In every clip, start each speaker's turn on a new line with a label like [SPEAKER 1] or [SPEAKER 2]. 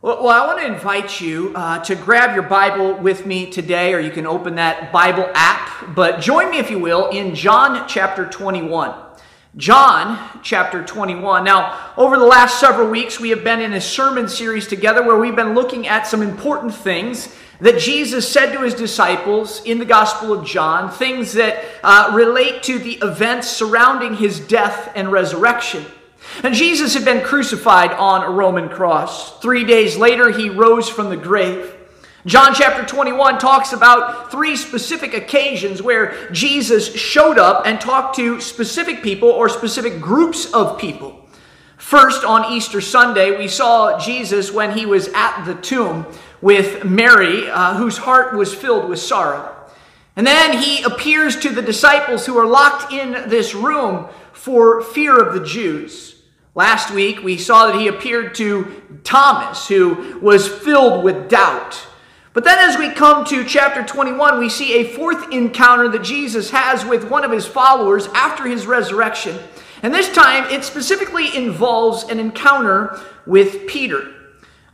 [SPEAKER 1] Well, I want to invite you uh, to grab your Bible with me today, or you can open that Bible app. But join me, if you will, in John chapter 21. John chapter 21. Now, over the last several weeks, we have been in a sermon series together where we've been looking at some important things that Jesus said to his disciples in the Gospel of John, things that uh, relate to the events surrounding his death and resurrection. And Jesus had been crucified on a Roman cross. Three days later, he rose from the grave. John chapter 21 talks about three specific occasions where Jesus showed up and talked to specific people or specific groups of people. First, on Easter Sunday, we saw Jesus when he was at the tomb with Mary, uh, whose heart was filled with sorrow. And then he appears to the disciples who are locked in this room for fear of the Jews. Last week, we saw that he appeared to Thomas, who was filled with doubt. But then, as we come to chapter 21, we see a fourth encounter that Jesus has with one of his followers after his resurrection. And this time, it specifically involves an encounter with Peter.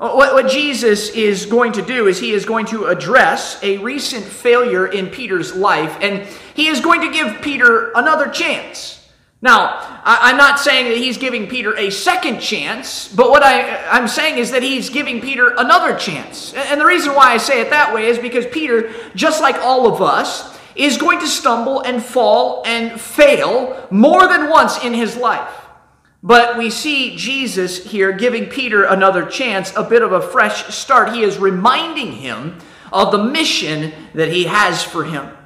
[SPEAKER 1] Uh, what, what, Jesus is going to do is he is going to address a recent failure in Peter's life, and he is going to give Peter another chance. Now, I'm not saying that he's giving Peter a second chance, but what I, am saying is that he's giving Peter another chance. And the reason why I say it that way is because Peter, just like all of us, is going to stumble and fall and fail more than once in his life. But we see Jesus here giving Peter another chance, a bit of a fresh start. He is reminding him of the mission that he has for him.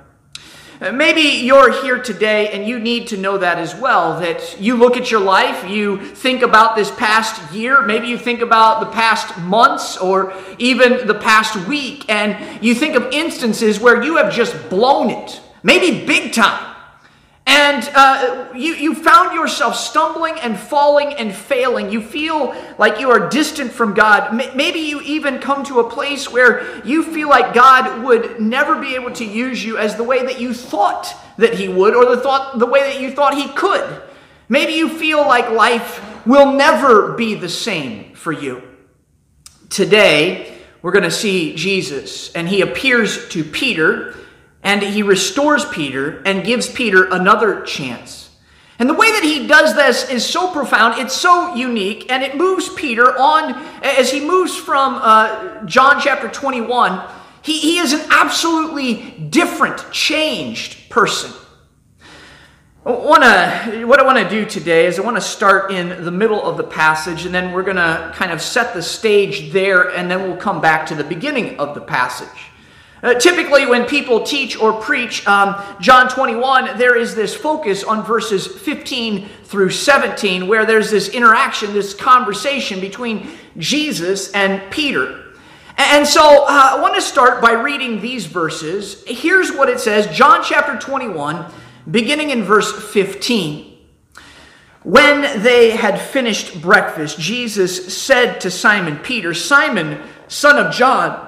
[SPEAKER 1] Uh, maybe you're here today and you need to know that as well. That you look at your life, you think about this past year, maybe you think about the past months or even the past week, and you think of instances where you have just blown it, maybe big time. And uh, you, you found yourself stumbling and falling and failing. You feel like you are distant from God. Maybe you even come to a place where you feel like God would never be able to use you as the way that you thought that He would, or the, thought, the way that you thought He could. Maybe you feel like life will never be the same for you. Today, we're going to see Jesus, and He appears to Peter and he restores Peter and gives Peter another chance. And the way that he does this is so profound, it's so unique, and it moves Peter on as he moves from uh, John chapter 21. He, he is an absolutely different, changed person. Wanna, what I want to do today is I want to start in the middle of the passage, and then we're going to kind of set the stage there, and then we'll come back to the beginning of the passage. Uh, typically, when people teach or preach um, John 21, there is this focus on verses 15 through 17, where there's this interaction, this conversation between Jesus and Peter. And so uh, I want to start by reading these verses. Here's what it says John chapter 21, beginning in verse 15. When they had finished breakfast, Jesus said to Simon Peter, Simon, son of John,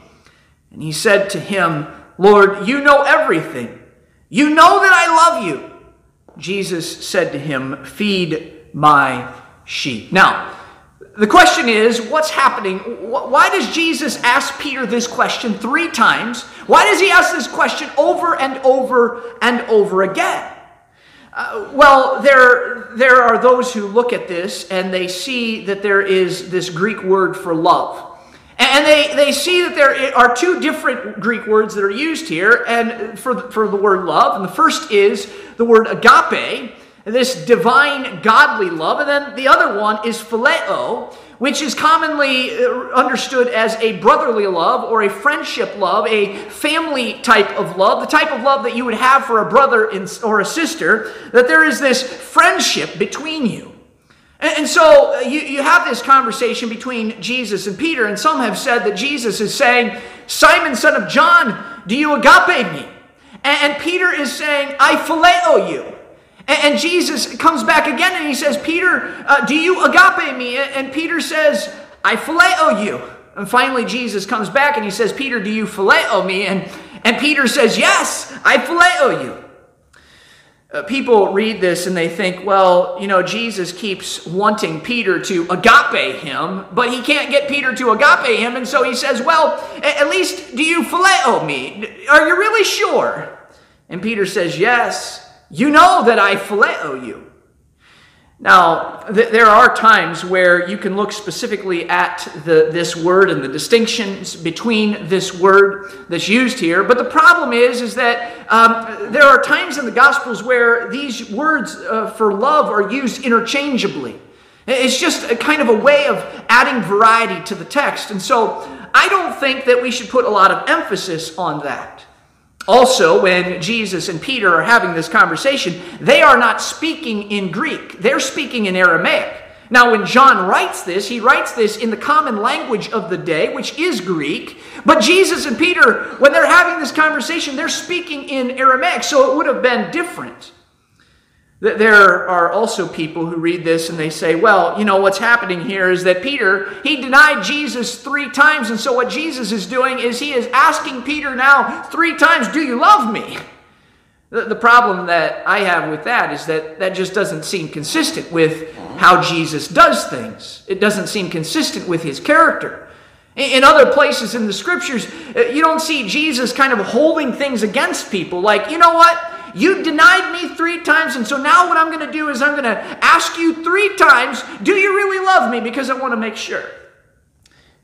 [SPEAKER 1] And he said to him, Lord, you know everything. You know that I love you. Jesus said to him, Feed my sheep. Now, the question is, what's happening? Why does Jesus ask Peter this question three times? Why does he ask this question over and over and over again? Uh, well, there, there are those who look at this and they see that there is this Greek word for love. And they, they see that there are two different Greek words that are used here and for, the, for the word love. And the first is the word agape, this divine godly love. And then the other one is phileo, which is commonly uh, understood as a brotherly love or a friendship love, a family type of love, the type of love that you would have for a brother or a sister, that there is this friendship between you. And so uh, you, you have this conversation between Jesus and Peter, and some have said that Jesus is saying, Simon, son of John, do you agape me? And, Peter is saying, I phileo you. And, and, Jesus comes back again and he says, Peter, uh, do you agape me? And Peter says, I phileo you. And finally, Jesus comes back and he says, Peter, do you phileo me? And, and Peter says, Yes, I phileo you. Uh, people read this and they think, well, you know, Jesus keeps wanting Peter to agape him, but he can't get Peter to agape him. And so he says, well, at least do you phileo me? Are you really sure? And Peter says, yes, you know that I phileo you. Now, th- there are times where you can look specifically at the, this word and the distinctions between this word that's used here. But the problem is, is that um, there are times in the Gospels where these words uh, for love are used interchangeably. It's just a kind of a way of adding variety to the text. And so I don't think that we should put a lot of emphasis on that. Also, when Jesus and Peter are having this conversation, they are not speaking in Greek, they're speaking in Aramaic. Now, when John writes this, he writes this in the common language of the day, which is Greek. But Jesus and Peter, when they're having this conversation, they're speaking in Aramaic, so it would have been different. There are also people who read this and they say, well, you know, what's happening here is that Peter, he denied Jesus three times. And so what Jesus is doing is he is asking Peter now three times, do you love me? The problem that I have with that is that that just doesn't seem consistent with how Jesus does things. It doesn't seem consistent with his character. In other places in the scriptures, uh, you don't see Jesus kind of holding things against people like, you know what? You denied me three times, and so now what I'm going to do is I'm going to ask you three times, do you really love me? Because I want to make sure.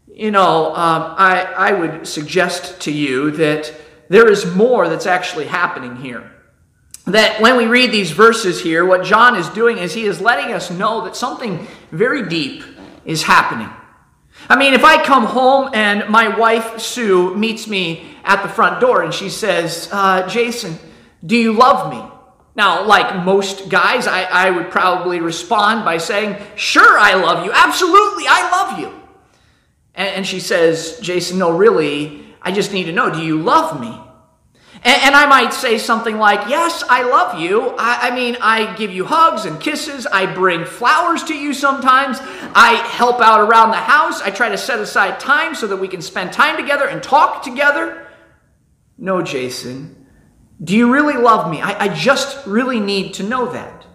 [SPEAKER 1] You know, um, I, I would suggest to you that there is more that's actually happening here. That when we read these verses here, what John is doing is he is letting us know that something very deep is happening. I mean, if I come home and my wife, Sue, meets me at the front door and she says, uh, Jason, do you love me? Now, like most guys, I, I would probably respond by saying, Sure, I love you. Absolutely, I love you. And, and she says, Jason, no, really, I just need to know, do you love me? And, and I might say something like, Yes, I love you. I, I mean, I give you hugs and kisses. I bring flowers to you sometimes. I help out around the house. I try to set aside time so that we can spend time together and talk together. No, Jason, do you really love me? I, I just really need to know that.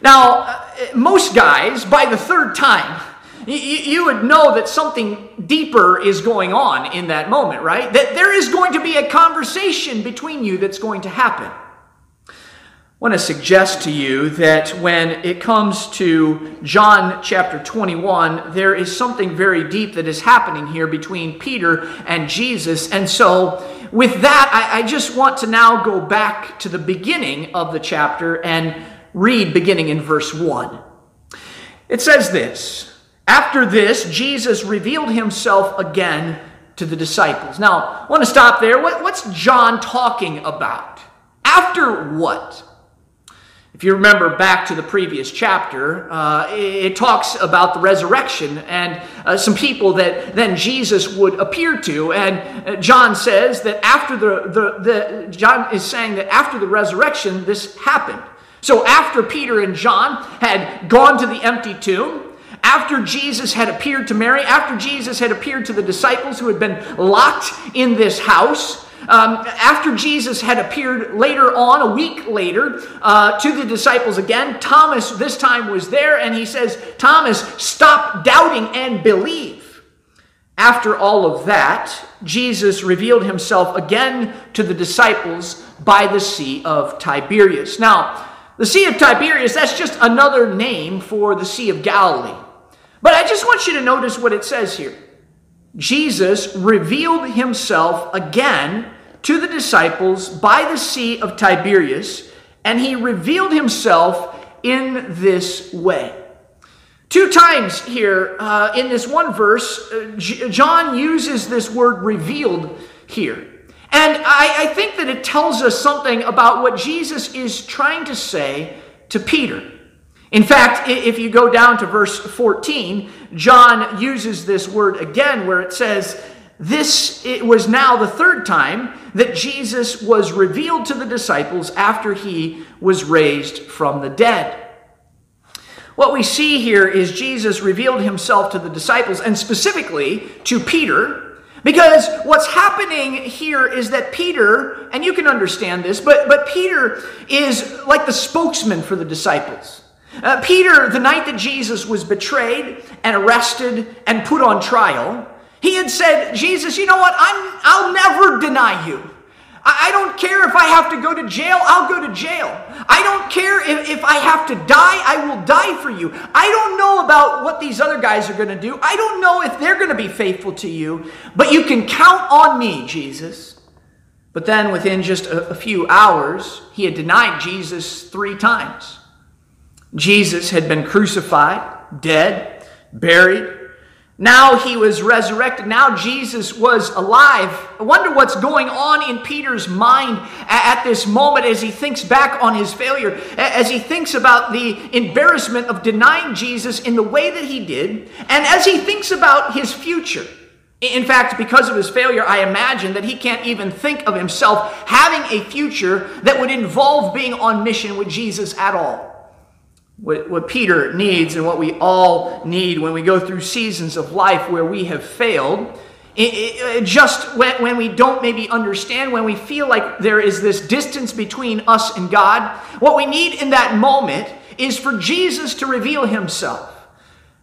[SPEAKER 1] Now, uh, most guys, by the third time, you, you would know that something deeper is going on in that moment, right? That there is going to be a conversation between you that's going to happen. I want to suggest to you that when it comes to John chapter 21, there is something very deep that is happening here between Peter and Jesus. And so, with that, I, I, just want to now go back to the beginning of the chapter and read beginning in verse 1. It says this After this, Jesus revealed himself again to the disciples. Now, I want to stop there. What, what's John talking about? After what? If you remember back to the previous chapter, uh, it, talks about the resurrection and uh, some people that then Jesus would appear to. And uh, John says that after the, the, the, John is saying that after the resurrection, this happened. So after Peter and John had gone to the empty tomb, after Jesus had appeared to Mary, after Jesus had appeared to the disciples who had been locked in this house, um, after Jesus had appeared later on, a week later, uh, to the disciples again, Thomas this time was there, and he says, Thomas, stop doubting and believe. After all of that, Jesus revealed himself again to the disciples by the Sea of Tiberias. Now, the Sea of Tiberias, that's just another name for the Sea of Galilee. But I just want you to notice what it says here. Jesus revealed himself again to the disciples by the Sea of Tiberias, and he revealed himself in this way. Two times here uh, in this one verse, uh, J- John uses this word revealed here. And I, I think that it tells us something about what Jesus is trying to say to Peter. In fact, if you go down to verse 14, John uses this word again where it says, This it was now the third time that Jesus was revealed to the disciples after he was raised from the dead. What we see here is Jesus revealed himself to the disciples and specifically to Peter because what's happening here is that Peter, and you can understand this, but, but Peter is like the spokesman for the disciples. Uh, Peter, the night that Jesus was betrayed and arrested and put on trial, he had said, Jesus, you know what? I'm, I'll never deny you. I don't care if I have to go to jail, I'll go to jail. I don't care if, if I have to die, I will die for you. I don't know about what these other guys are going to do. I don't know if they're going to be faithful to you, but you can count on me, Jesus. But then within just a, a few hours, he had denied Jesus three times. Jesus had been crucified, dead, buried, now he was resurrected. Now Jesus was alive. I wonder what's going on in Peter's mind at this moment as he thinks back on his failure, as he thinks about the embarrassment of denying Jesus in the way that he did, and as he thinks about his future. In fact, because of his failure, I imagine that he can't even think of himself having a future that would involve being on mission with Jesus at all. What, what Peter needs and what we all need when we go through seasons of life where we have failed, it, it, just when, when we don't maybe understand, when we feel like there is this distance between us and God, what we need in that moment is for Jesus to reveal himself.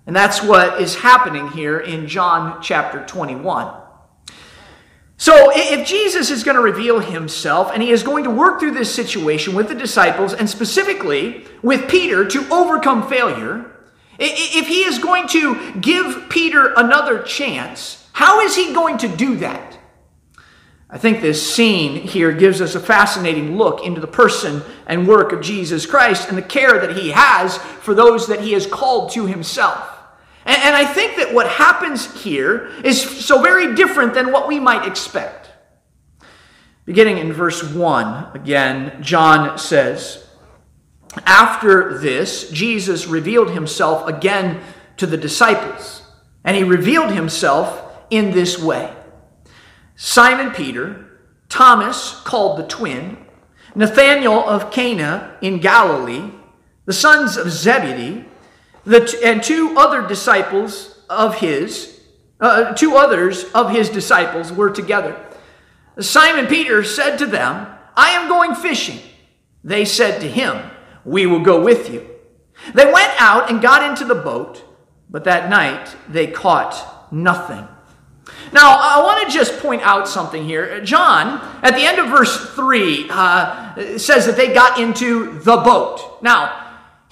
[SPEAKER 1] And that's what is happening here in John chapter 21. So, if Jesus is going to reveal himself and he is going to work through this situation with the disciples and specifically with Peter to overcome failure, if he is going to give Peter another chance, how is he going to do that? I think this scene here gives us a fascinating look into the person and work of Jesus Christ and the care that he has for those that he has called to himself. And, and I think that what happens here is so very different than what we might expect. Beginning in verse 1, again, John says, After this, Jesus revealed himself again to the disciples, and he revealed himself in this way Simon Peter, Thomas, called the twin, Nathanael of Cana in Galilee, the sons of Zebedee, the, and two other disciples of his, uh, two others of his disciples were together. Simon Peter said to them, I am going fishing. They said to him, We will go with you. They went out and got into the boat, but that night they caught nothing. Now, I want to just point out something here. John, at the end of verse 3, uh, says that they got into the boat. Now,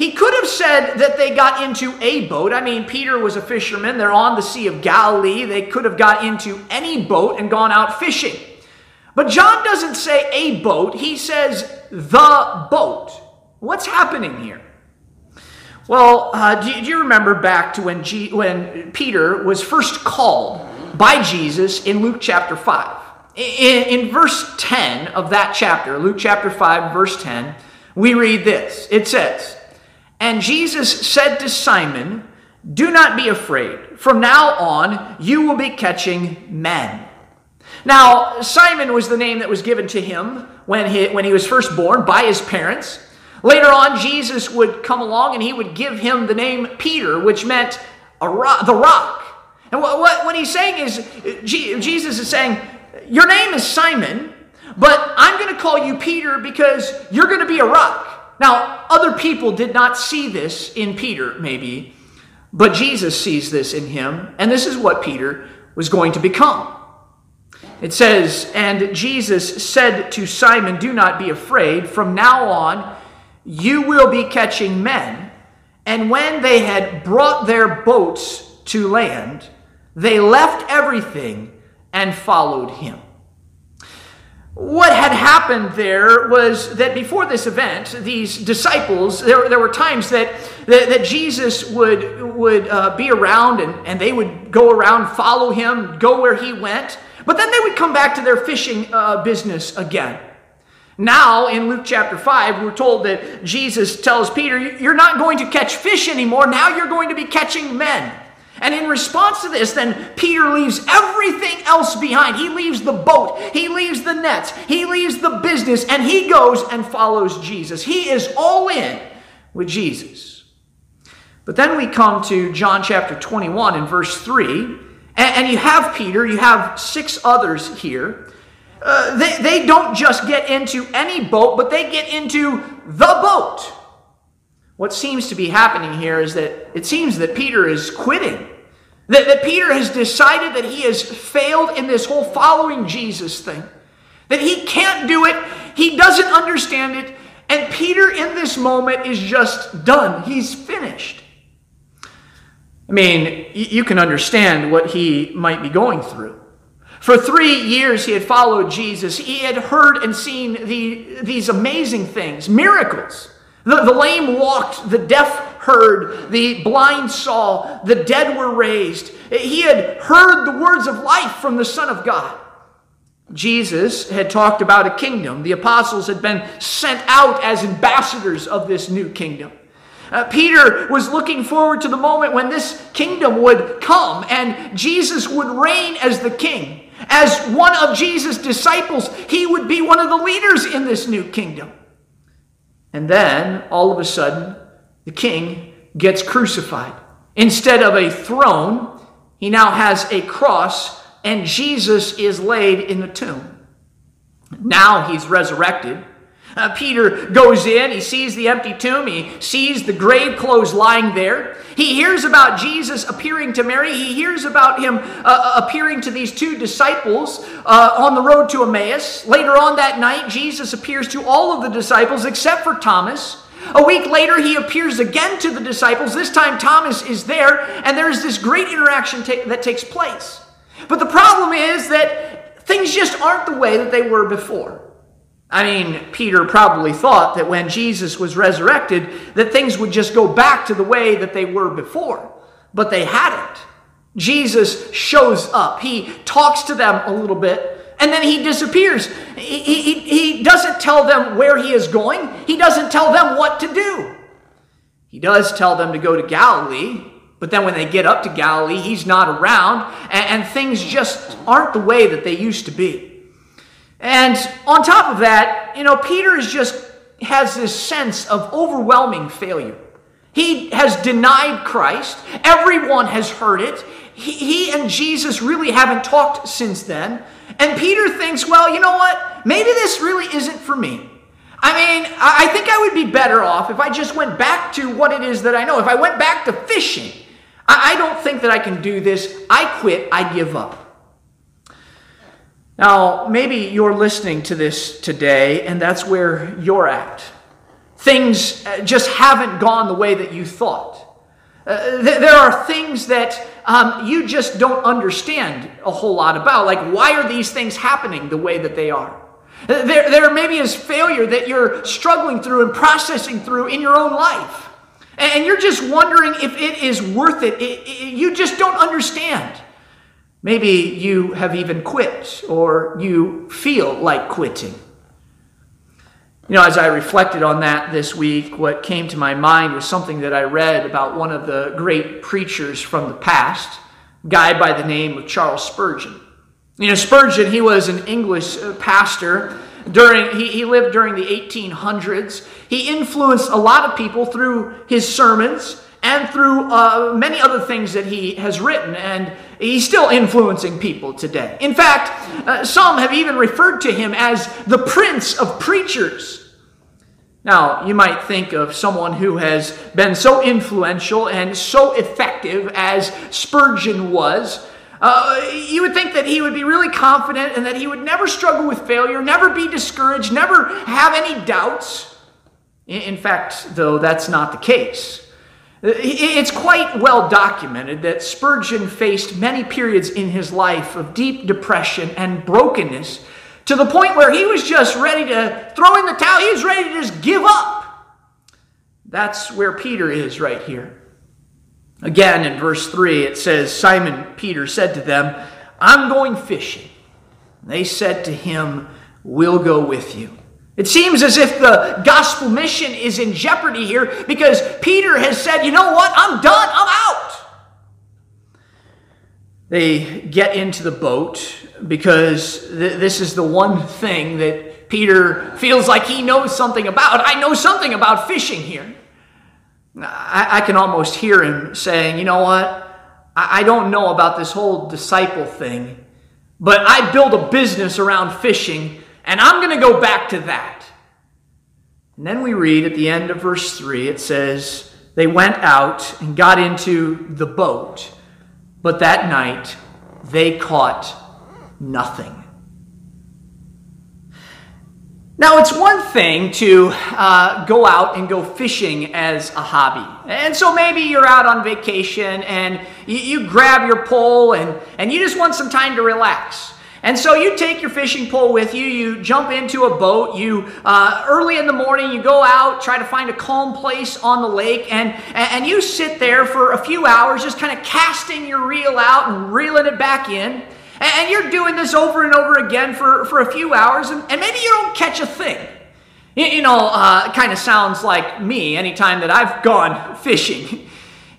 [SPEAKER 1] he could have said that they got into a boat. I mean, Peter was a fisherman. They're on the Sea of Galilee. They could have got into any boat and gone out fishing. But John doesn't say a boat, he says the boat. What's happening here? Well, uh, do, do, you remember back to when, G, when Peter was first called by Jesus in Luke chapter 5? In, in verse 10 of that chapter, Luke chapter 5, verse 10, we read this. It says, and Jesus said to Simon, Do not be afraid. From now on, you will be catching men. Now, Simon was the name that was given to him when he, when he was first born by his parents. Later on, Jesus would come along and he would give him the name Peter, which meant rock, the rock. And what, what, what he's saying is, Jesus is saying, Your name is Simon, but I'm going to call you Peter because you're going to be a rock. Now, other people did not see this in Peter, maybe, but Jesus sees this in him, and this is what Peter was going to become. It says, And Jesus said to Simon, Do not be afraid. From now on, you will be catching men. And when they had brought their boats to land, they left everything and followed him. What had happened there was that before this event, these disciples, there, there were times that, that, that Jesus would, would uh, be around and, and they would go around, follow him, go where he went, but then they would come back to their fishing uh, business again. Now, in Luke chapter 5, we're told that Jesus tells Peter, You're not going to catch fish anymore. Now you're going to be catching men. And in response to this, then Peter leaves everything else behind. He leaves the boat, he leaves the nets, he leaves the business, and he goes and follows Jesus. He is all in with Jesus. But then we come to John chapter 21 and verse 3, and, you have Peter, you have six others here. Uh, they, they don't just get into any boat, but they get into the boat. What seems to be happening here is that it seems that Peter is quitting. That, that Peter has decided that he has failed in this whole following Jesus thing. That he can't do it, he doesn't understand it, and Peter in this moment is just done. He's finished. I mean, you can understand what he might be going through. For three years, he had followed Jesus. He had heard and seen the, these amazing things, miracles. The, the lame walked, the deaf heard, the blind saw, the dead were raised. He had heard the words of life from the Son of God. Jesus had talked about a kingdom. The apostles had been sent out as ambassadors of this new kingdom. Uh, Peter was looking forward to the moment when this kingdom would come and Jesus would reign as the king. As one of Jesus' disciples, he would be one of the leaders in this new kingdom. And then, all of a sudden, the king gets crucified. Instead of a throne, he now has a cross, and Jesus is laid in the tomb. Now he's resurrected. Uh, Peter goes in, he sees the empty tomb, he sees the grave clothes lying there. He hears about Jesus appearing to Mary, he hears about him uh, uh, appearing to these two disciples uh, on the road to Emmaus. Later on that night, Jesus appears to all of the disciples except for Thomas. A week later, he appears again to the disciples. This time, Thomas is there, and there's this great interaction ta- that takes place. But the problem is that things just aren't the way that they were before. I mean, Peter probably thought that when Jesus was resurrected, that things would just go back to the way that they were before. But they hadn't. Jesus shows up. He talks to them a little bit, and then he disappears. He, he, he doesn't tell them where he is going, he doesn't tell them what to do. He does tell them to go to Galilee, but then when they get up to Galilee, he's not around, and, and things just aren't the way that they used to be. And on top of that, you know, Peter is just has this sense of overwhelming failure. He has denied Christ. Everyone has heard it. He, he, and Jesus really haven't talked since then. And Peter thinks, well, you know what? Maybe this really isn't for me. I mean, I think I would be better off if I just went back to what it is that I know. If I went back to fishing, I don't think that I can do this. I quit. I give up. Now, maybe you're listening to this today, and that's where you're at. Things uh, just haven't gone the way that you thought. Uh, th- there are things that um, you just don't understand a whole lot about. Like, why are these things happening the way that they are? Uh, there, there maybe is failure that you're struggling through and processing through in your own life. And you're just wondering if it is worth it. it, it you just don't understand. Maybe you have even quit or you feel like quitting. You know, as I reflected on that this week, what came to my mind was something that I read about one of the great preachers from the past, a guy by the name of Charles Spurgeon. You know, Spurgeon, he was an English uh, pastor during he, he lived during the 1800s. He influenced a lot of people through his sermons and through uh, many other things that he has written, and he's still influencing people today. In fact, uh, some have even referred to him as the prince of preachers. Now, you might think of someone who has been so influential and so effective as Spurgeon was. Uh, you would think that he would be really confident and that he would never struggle with failure, never be discouraged, never have any doubts. In fact, though, that's not the case. It's quite well documented that Spurgeon faced many periods in his life of deep depression and brokenness to the point where he was just ready to throw in the towel. He was ready to just give up. That's where Peter is right here. Again, in verse 3, it says Simon Peter said to them, I'm going fishing. They said to him, We'll go with you. It seems as if the gospel mission is in jeopardy here because Peter has said, you know what, I'm done, I'm out. They get into the boat because th- this is the one thing that Peter feels like he knows something about. I know something about fishing here. I, I can almost hear him saying, you know what, I, I don't know about this whole disciple thing, but I build a business around fishing and I'm going to go back to that. And then we read at the end of verse 3, it says, They went out and got into the boat, but that night they caught nothing. Now, it's one thing to uh, go out and go fishing as a hobby. And so maybe you're out on vacation and you, you grab your pole and, and you just want some time to relax. And so you take your fishing pole with you, you jump into a boat, you uh, early in the morning, you go out, try to find a calm place on the lake, and, and you sit there for a few hours just kind of casting your reel out and reeling it back in. And you're doing this over and over again for, for a few hours, and, and maybe you don't catch a thing. You, you know, uh, kind of sounds like me anytime that I've gone fishing.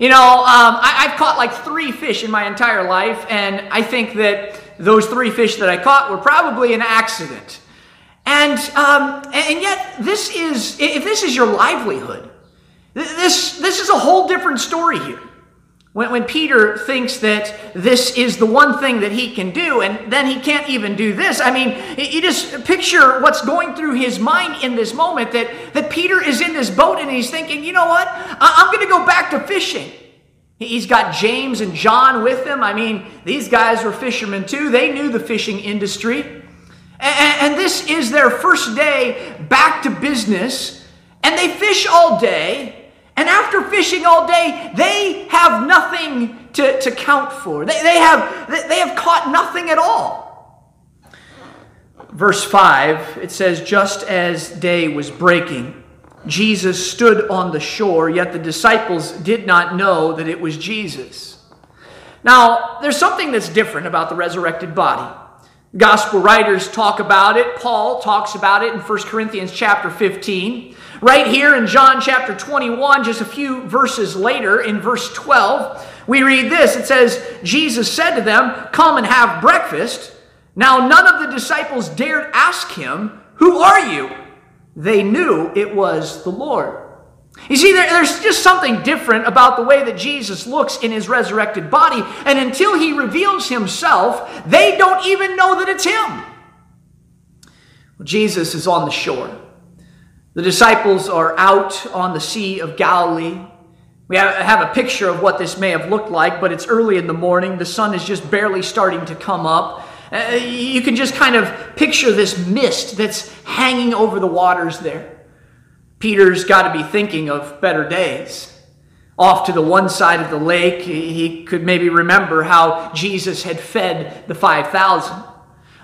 [SPEAKER 1] You know, um, I, I've caught like three fish in my entire life, and I think that those three fish that I caught were probably an accident. And, um, and yet, this is, if this is your livelihood, this, this is a whole different story here. When, when Peter thinks that this is the one thing that he can do, and then he can't even do this, I mean, you just picture what's going through his mind in this moment that, that Peter is in this boat and he's thinking, you know what? I'm going to go back to fishing. He's got James and John with him. I mean, these guys were fishermen too. They knew the fishing industry. And, this is their first day back to business. And they fish all day. And after fishing all day, they have nothing to, to count for. They, they, have, they have caught nothing at all. Verse 5, it says, Just as day was breaking, Jesus stood on the shore, yet the disciples did not know that it was Jesus. Now, there's something that's different about the resurrected body. Gospel writers talk about it. Paul talks about it in 1 Corinthians chapter 15. Right here in John chapter 21, just a few verses later, in verse 12, we read this. It says, Jesus said to them, Come and have breakfast. Now, none of the disciples dared ask him, Who are you? They knew it was the Lord. You see, there, there's just something different about the way that Jesus looks in his resurrected body, and until he reveals himself, they don't even know that it's him. Well, Jesus is on the shore. The disciples are out on the Sea of Galilee. We have a picture of what this may have looked like, but it's early in the morning. The sun is just barely starting to come up. Uh, you can just kind of picture this mist that's hanging over the waters there. Peter's got to be thinking of better days. Off to the one side of the lake, he could maybe remember how Jesus had fed the 5,000.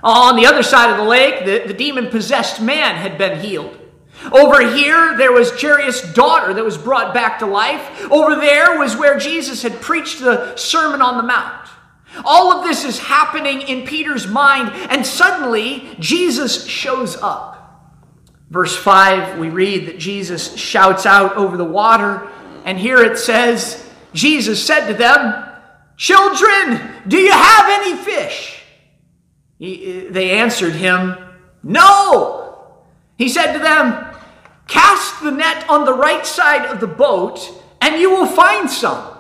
[SPEAKER 1] On the other side of the lake, the, the demon possessed man had been healed. Over here, there was Jairus' daughter that was brought back to life. Over there was where Jesus had preached the Sermon on the Mount. All of this is happening in Peter's mind, and suddenly Jesus shows up. Verse 5, we read that Jesus shouts out over the water, and here it says, Jesus said to them, Children, do you have any fish? He, they answered him, No. He said to them, Cast the net on the right side of the boat, and you will find some.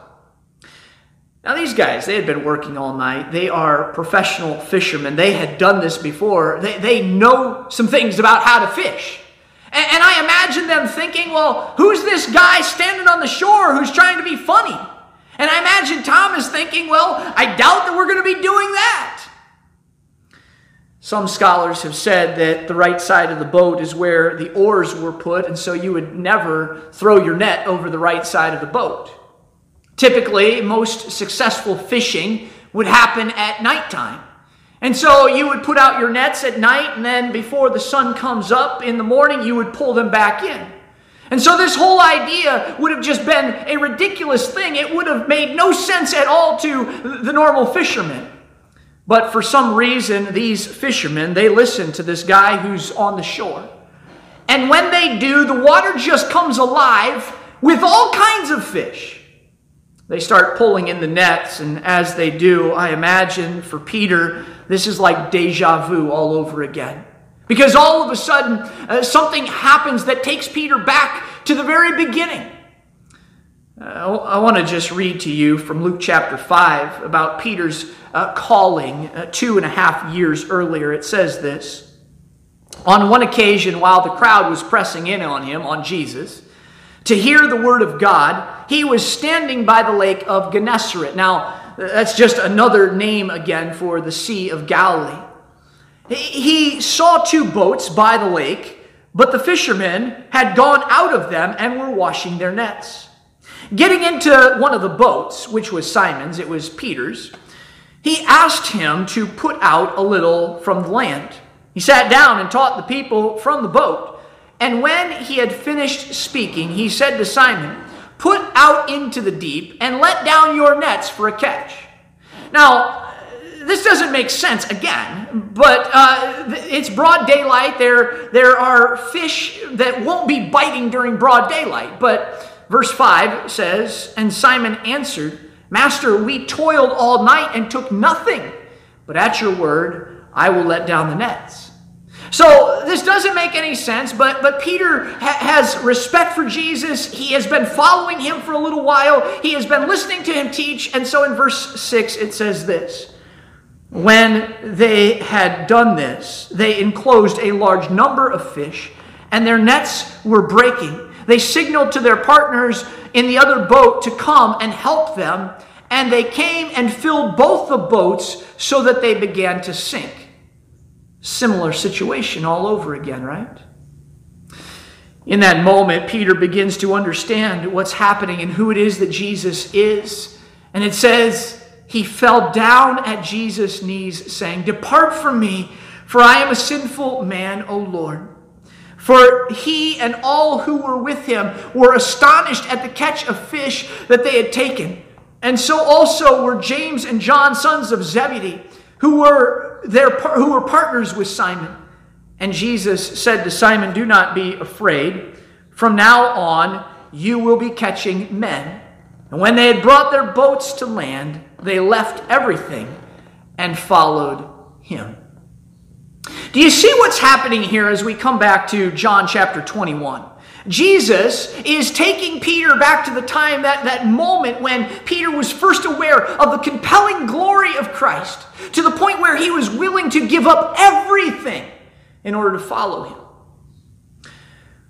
[SPEAKER 1] Now, these guys, they had been working all night. They are professional fishermen. They had done this before. They, they know some things about how to fish. And, and I imagine them thinking, well, who's this guy standing on the shore who's trying to be funny? And I imagine Thomas thinking, well, I doubt that we're going to be doing that. Some scholars have said that the right side of the boat is where the oars were put, and so you would never throw your net over the right side of the boat. Typically, most successful fishing would happen at nighttime. And so you would put out your nets at night, and then before the sun comes up in the morning, you would pull them back in. And so this whole idea would have just been a ridiculous thing. It would have made no sense at all to the normal fishermen. But for some reason, these fishermen, they listen to this guy who's on the shore. And when they do, the water just comes alive with all kinds of fish. They start pulling in the nets, and as they do, I imagine for Peter, this is like deja vu all over again. Because all of a sudden, uh, something happens that takes Peter back to the very beginning. Uh, I want to just read to you from Luke chapter 5 about Peter's uh, calling uh, two and a half years earlier. It says this On one occasion, while the crowd was pressing in on him, on Jesus, to hear the word of God, he was standing by the lake of Gennesaret. Now, that's just another name again for the Sea of Galilee. He saw two boats by the lake, but the fishermen had gone out of them and were washing their nets. Getting into one of the boats, which was Simon's, it was Peter's, he asked him to put out a little from the land. He sat down and taught the people from the boat. And when he had finished speaking, he said to Simon, Put out into the deep and let down your nets for a catch. Now, this doesn't make sense again, but uh, it's broad daylight. There, there are fish that won't be biting during broad daylight, but verse 5 says, And Simon answered, Master, we toiled all night and took nothing, but at your word I will let down the nets. So this doesn't make any sense, but, but Peter ha- has respect for Jesus. He has been following him for a little while. He has been listening to him teach. And so in verse 6, it says this When they had done this, they enclosed a large number of fish, and their nets were breaking. They signaled to their partners in the other boat to come and help them, and they came and filled both the boats so that they began to sink. Similar situation all over again, right? In that moment, Peter begins to understand what's happening and who it is that Jesus is. And it says, he fell down at Jesus' knees, saying, Depart from me, for I am a sinful man, O Lord. For he and all who were with him were astonished at the catch of fish that they had taken. And so also were James and John, sons of Zebedee, who were, their, who were partners with Simon. And Jesus said to Simon, Do not be afraid. From now on, you will be catching men. And when they had brought their boats to land, they left everything and followed him. Do you see what's happening here as we come back to John chapter 21? Jesus is taking Peter back to the time, that, that moment when Peter was first aware of the compelling glory of Christ, to the point where he was willing to give up everything in order to follow him.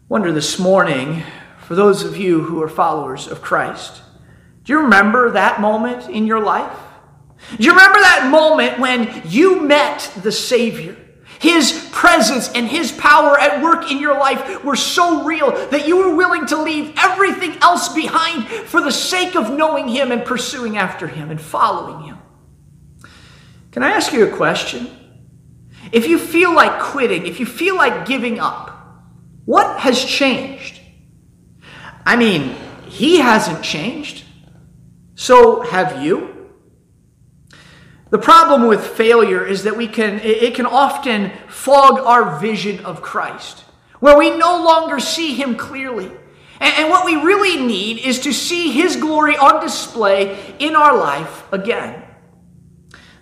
[SPEAKER 1] Wonder this morning, for those of you who are followers of Christ, do you remember that moment in your life? Do you remember that moment when you met the Savior? His presence and His power at work in your life were so real that you were willing to leave everything else behind for the sake of knowing Him and pursuing after Him and following Him. Can I ask you a question? If you feel like quitting, if you feel like giving up, what has changed? I mean, He hasn't changed. So have you? The problem with failure is that we can, it can often fog our vision of Christ, where we no longer see Him clearly. And, what we really need is to see His glory on display in our life again.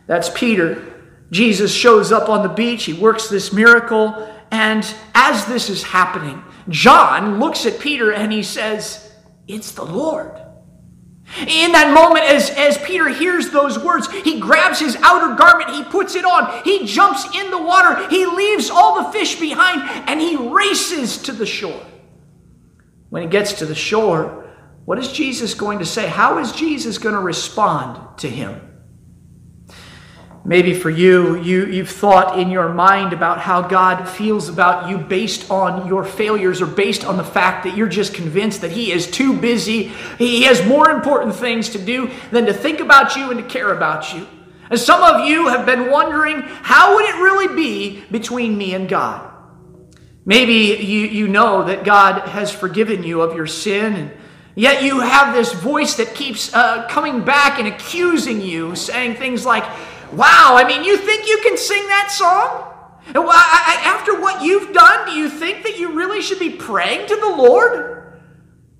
[SPEAKER 1] That's Peter. Jesus shows up on the beach, he works this miracle, and as this is happening, John looks at Peter and he says, It's the Lord. In that moment, as, as Peter hears those words, he grabs his outer garment, he puts it on, he jumps in the water, he leaves all the fish behind, and he races to the shore. When he gets to the shore, what is Jesus going to say? How is Jesus going to respond to him? Maybe for you, you, you've thought in your mind about how God feels about you based on your failures or based on the fact that you're just convinced that He is too busy. He has more important things to do than to think about you and to care about you. And some of you have been wondering, how would it really be between me and God? Maybe you, you know that God has forgiven you of your sin, and yet you have this voice that keeps uh, coming back and accusing you, saying things like, Wow, I mean, you think you can sing that song? After what you've done, do you think that you really should be praying to the Lord?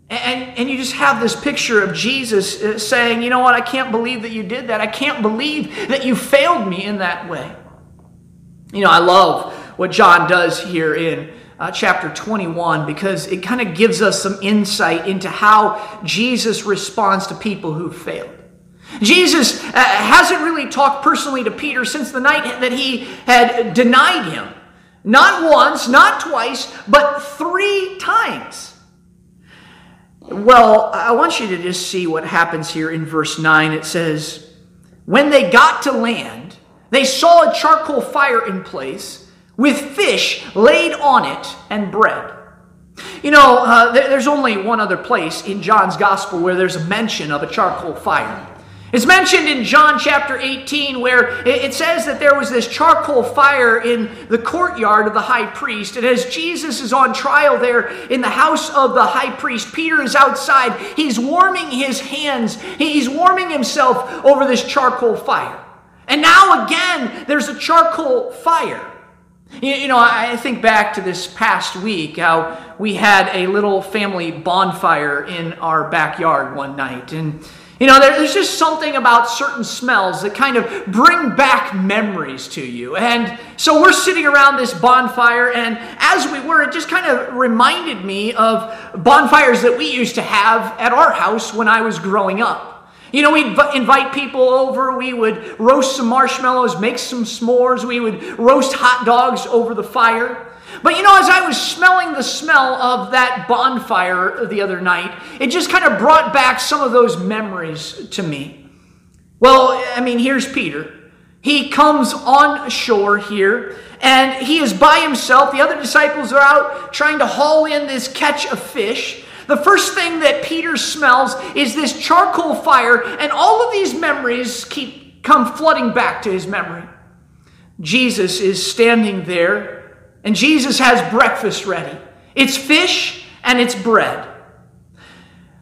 [SPEAKER 1] And, and you just have this picture of Jesus uh, saying, You know what? I can't believe that you did that. I can't believe that you failed me in that way. You know, I love what John does here in uh, chapter 21 because it kind of gives us some insight into how Jesus responds to people who failed. Jesus uh, hasn't really talked personally to Peter since the night that he had denied him. Not once, not twice, but three times. Well, I want you to just see what happens here in verse 9. It says, When they got to land, they saw a charcoal fire in place with fish laid on it and bread. You know, uh, there's only one other place in John's gospel where there's a mention of a charcoal fire. It's mentioned in John chapter 18 where it says that there was this charcoal fire in the courtyard of the high priest. And as Jesus is on trial there in the house of the high priest, Peter is outside. He's warming his hands, he's warming himself over this charcoal fire. And now again, there's a charcoal fire. You know, I think back to this past week how we had a little family bonfire in our backyard one night. And you know, there's just something about certain smells that kind of bring back memories to you. And so we're sitting around this bonfire, and as we were, it just kind of reminded me of bonfires that we used to have at our house when I was growing up. You know, we'd invite people over, we would roast some marshmallows, make some s'mores, we would roast hot dogs over the fire. But you know, as I was smelling smell of that bonfire the other night, it just kind of brought back some of those memories to me. Well, I mean, here's Peter. He comes on shore here, and he is by himself. The other disciples are out trying to haul in this catch of fish. The first thing that Peter smells is this charcoal fire, and all of these memories keep come flooding back to his memory. Jesus is standing there and Jesus has breakfast ready. It's fish and it's bread.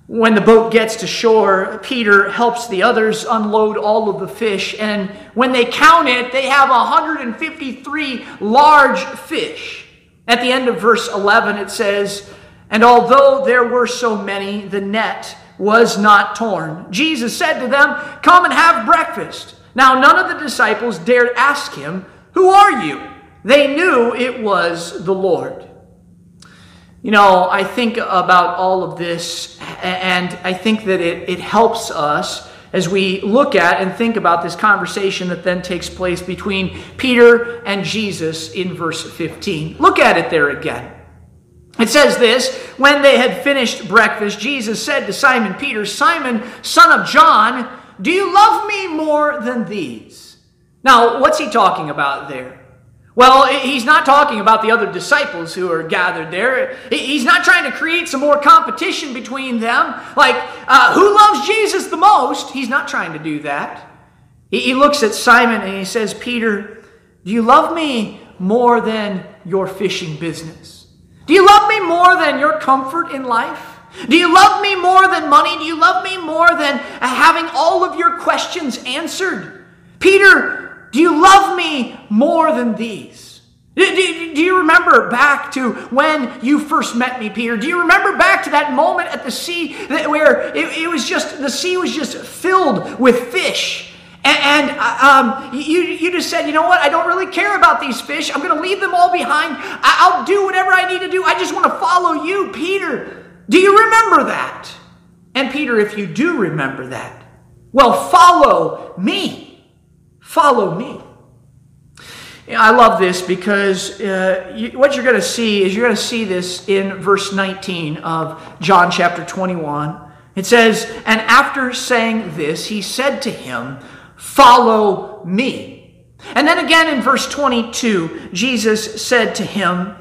[SPEAKER 1] When the boat gets to shore, Peter helps the others unload all of the fish. And when they count it, they have 153 large fish. At the end of verse 11, it says, And although there were so many, the net was not torn. Jesus said to them, Come and have breakfast. Now, none of the disciples dared ask him, Who are you? They knew it was the Lord. You know, I think about all of this, and I think that it, it helps us as we look at and think about this conversation that then takes place between Peter and Jesus in verse 15. Look at it there again. It says this When they had finished breakfast, Jesus said to Simon Peter, Simon, son of John, do you love me more than these? Now, what's he talking about there? Well, he's not talking about the other disciples who are gathered there. He's not trying to create some more competition between them. Like, uh, who loves Jesus the most? He's not trying to do that. He looks at Simon and he says, Peter, do you love me more than your fishing business? Do you love me more than your comfort in life? Do you love me more than money? Do you love me more than having all of your questions answered? Peter, do you love me more than these? Do, you remember back to when you first met me, Peter? Do you remember back to that moment at the sea where it, was just, the sea was just filled with fish? And, um, you, you just said, you know what? I don't really care about these fish. I'm going to leave them all behind. I'll do whatever I need to do. I just want to follow you, Peter. Do you remember that? And Peter, if you do remember that, well, follow me. Follow me. I love this because uh, you, what you're going to see is you're going to see this in verse 19 of John chapter 21. It says, And after saying this, he said to him, Follow me. And then again in verse 22, Jesus said to him,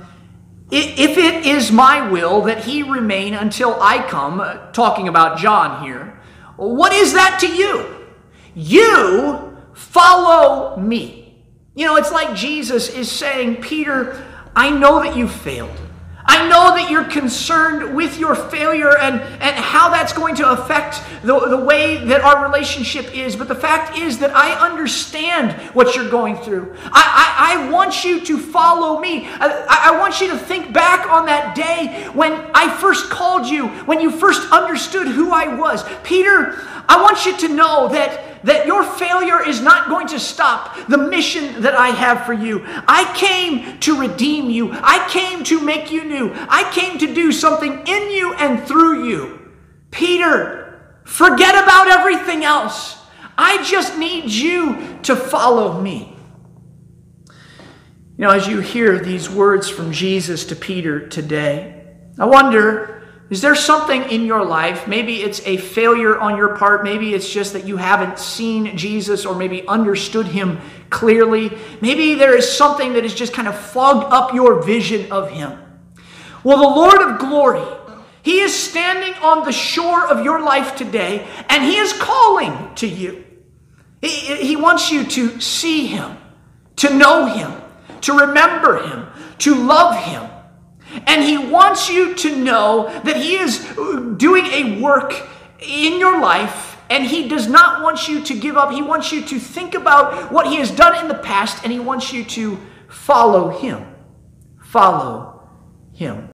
[SPEAKER 1] If it is my will that he remain until I come, uh, talking about John here, what is that to you? You Follow me. You know, it's like Jesus is saying, Peter, I know that you failed. I know that you're concerned with your failure and, and how that's going to affect the, the way that our relationship is. But the fact is that I understand what you're going through. I, I, I want you to follow me. I, I want you to think back on that day when I first called you, when you first understood who I was. Peter, I want you to know that that your failure is not going to stop the mission that I have for you. I came to redeem you. I came to make you new. I came to do something in you and through you. Peter, forget about everything else. I just need you to follow me. You know, as you hear these words from Jesus to Peter today, I wonder is there something in your life? Maybe it's a failure on your part. Maybe it's just that you haven't seen Jesus or maybe understood him clearly. Maybe there is something that has just kind of fogged up your vision of him. Well, the Lord of glory, he is standing on the shore of your life today and he is calling to you. He, he wants you to see him, to know him, to remember him, to love him. And he wants you to know that he is uh, doing a work in your life and he does not want you to give up. He wants you to think about what he has done in the past and he wants you to follow him. Follow him.